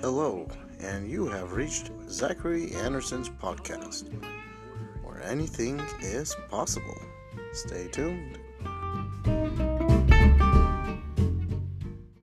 Hello, and you have reached Zachary Anderson's podcast, where anything is possible. Stay tuned.